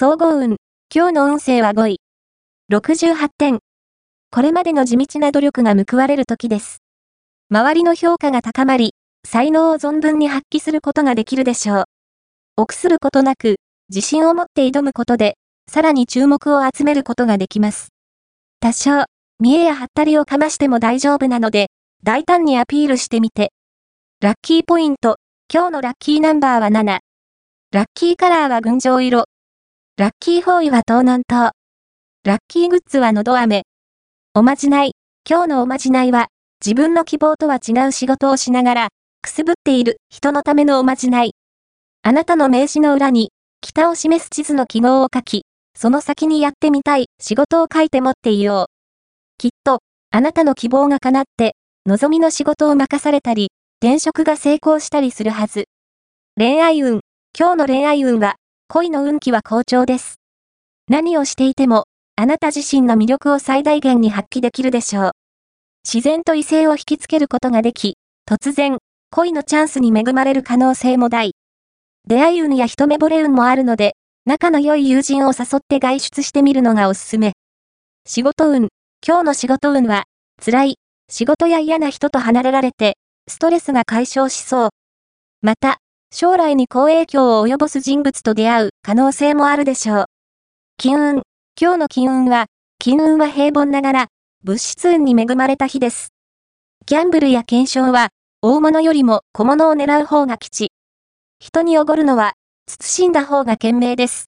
総合運。今日の運勢は5位。68点。これまでの地道な努力が報われる時です。周りの評価が高まり、才能を存分に発揮することができるでしょう。臆することなく、自信を持って挑むことで、さらに注目を集めることができます。多少、見栄やはったりをかましても大丈夫なので、大胆にアピールしてみて。ラッキーポイント。今日のラッキーナンバーは7。ラッキーカラーは群青色。ラッキーフォーイは東南東。ラッキーグッズはのど飴。おまじない。今日のおまじないは、自分の希望とは違う仕事をしながら、くすぶっている人のためのおまじない。あなたの名刺の裏に、北を示す地図の記号を書き、その先にやってみたい仕事を書いて持っていよう。きっと、あなたの希望が叶って、望みの仕事を任されたり、転職が成功したりするはず。恋愛運。今日の恋愛運は、恋の運気は好調です。何をしていても、あなた自身の魅力を最大限に発揮できるでしょう。自然と異性を引きつけることができ、突然、恋のチャンスに恵まれる可能性も大。出会い運や一目惚れ運もあるので、仲の良い友人を誘って外出してみるのがおすすめ。仕事運。今日の仕事運は、辛い、仕事や嫌な人と離れられて、ストレスが解消しそう。また、将来に好影響を及ぼす人物と出会う可能性もあるでしょう。金運。今日の金運は、金運は平凡ながら、物質運に恵まれた日です。ギャンブルや検証は、大物よりも小物を狙う方が吉。人におごるのは、慎んだ方が賢明です。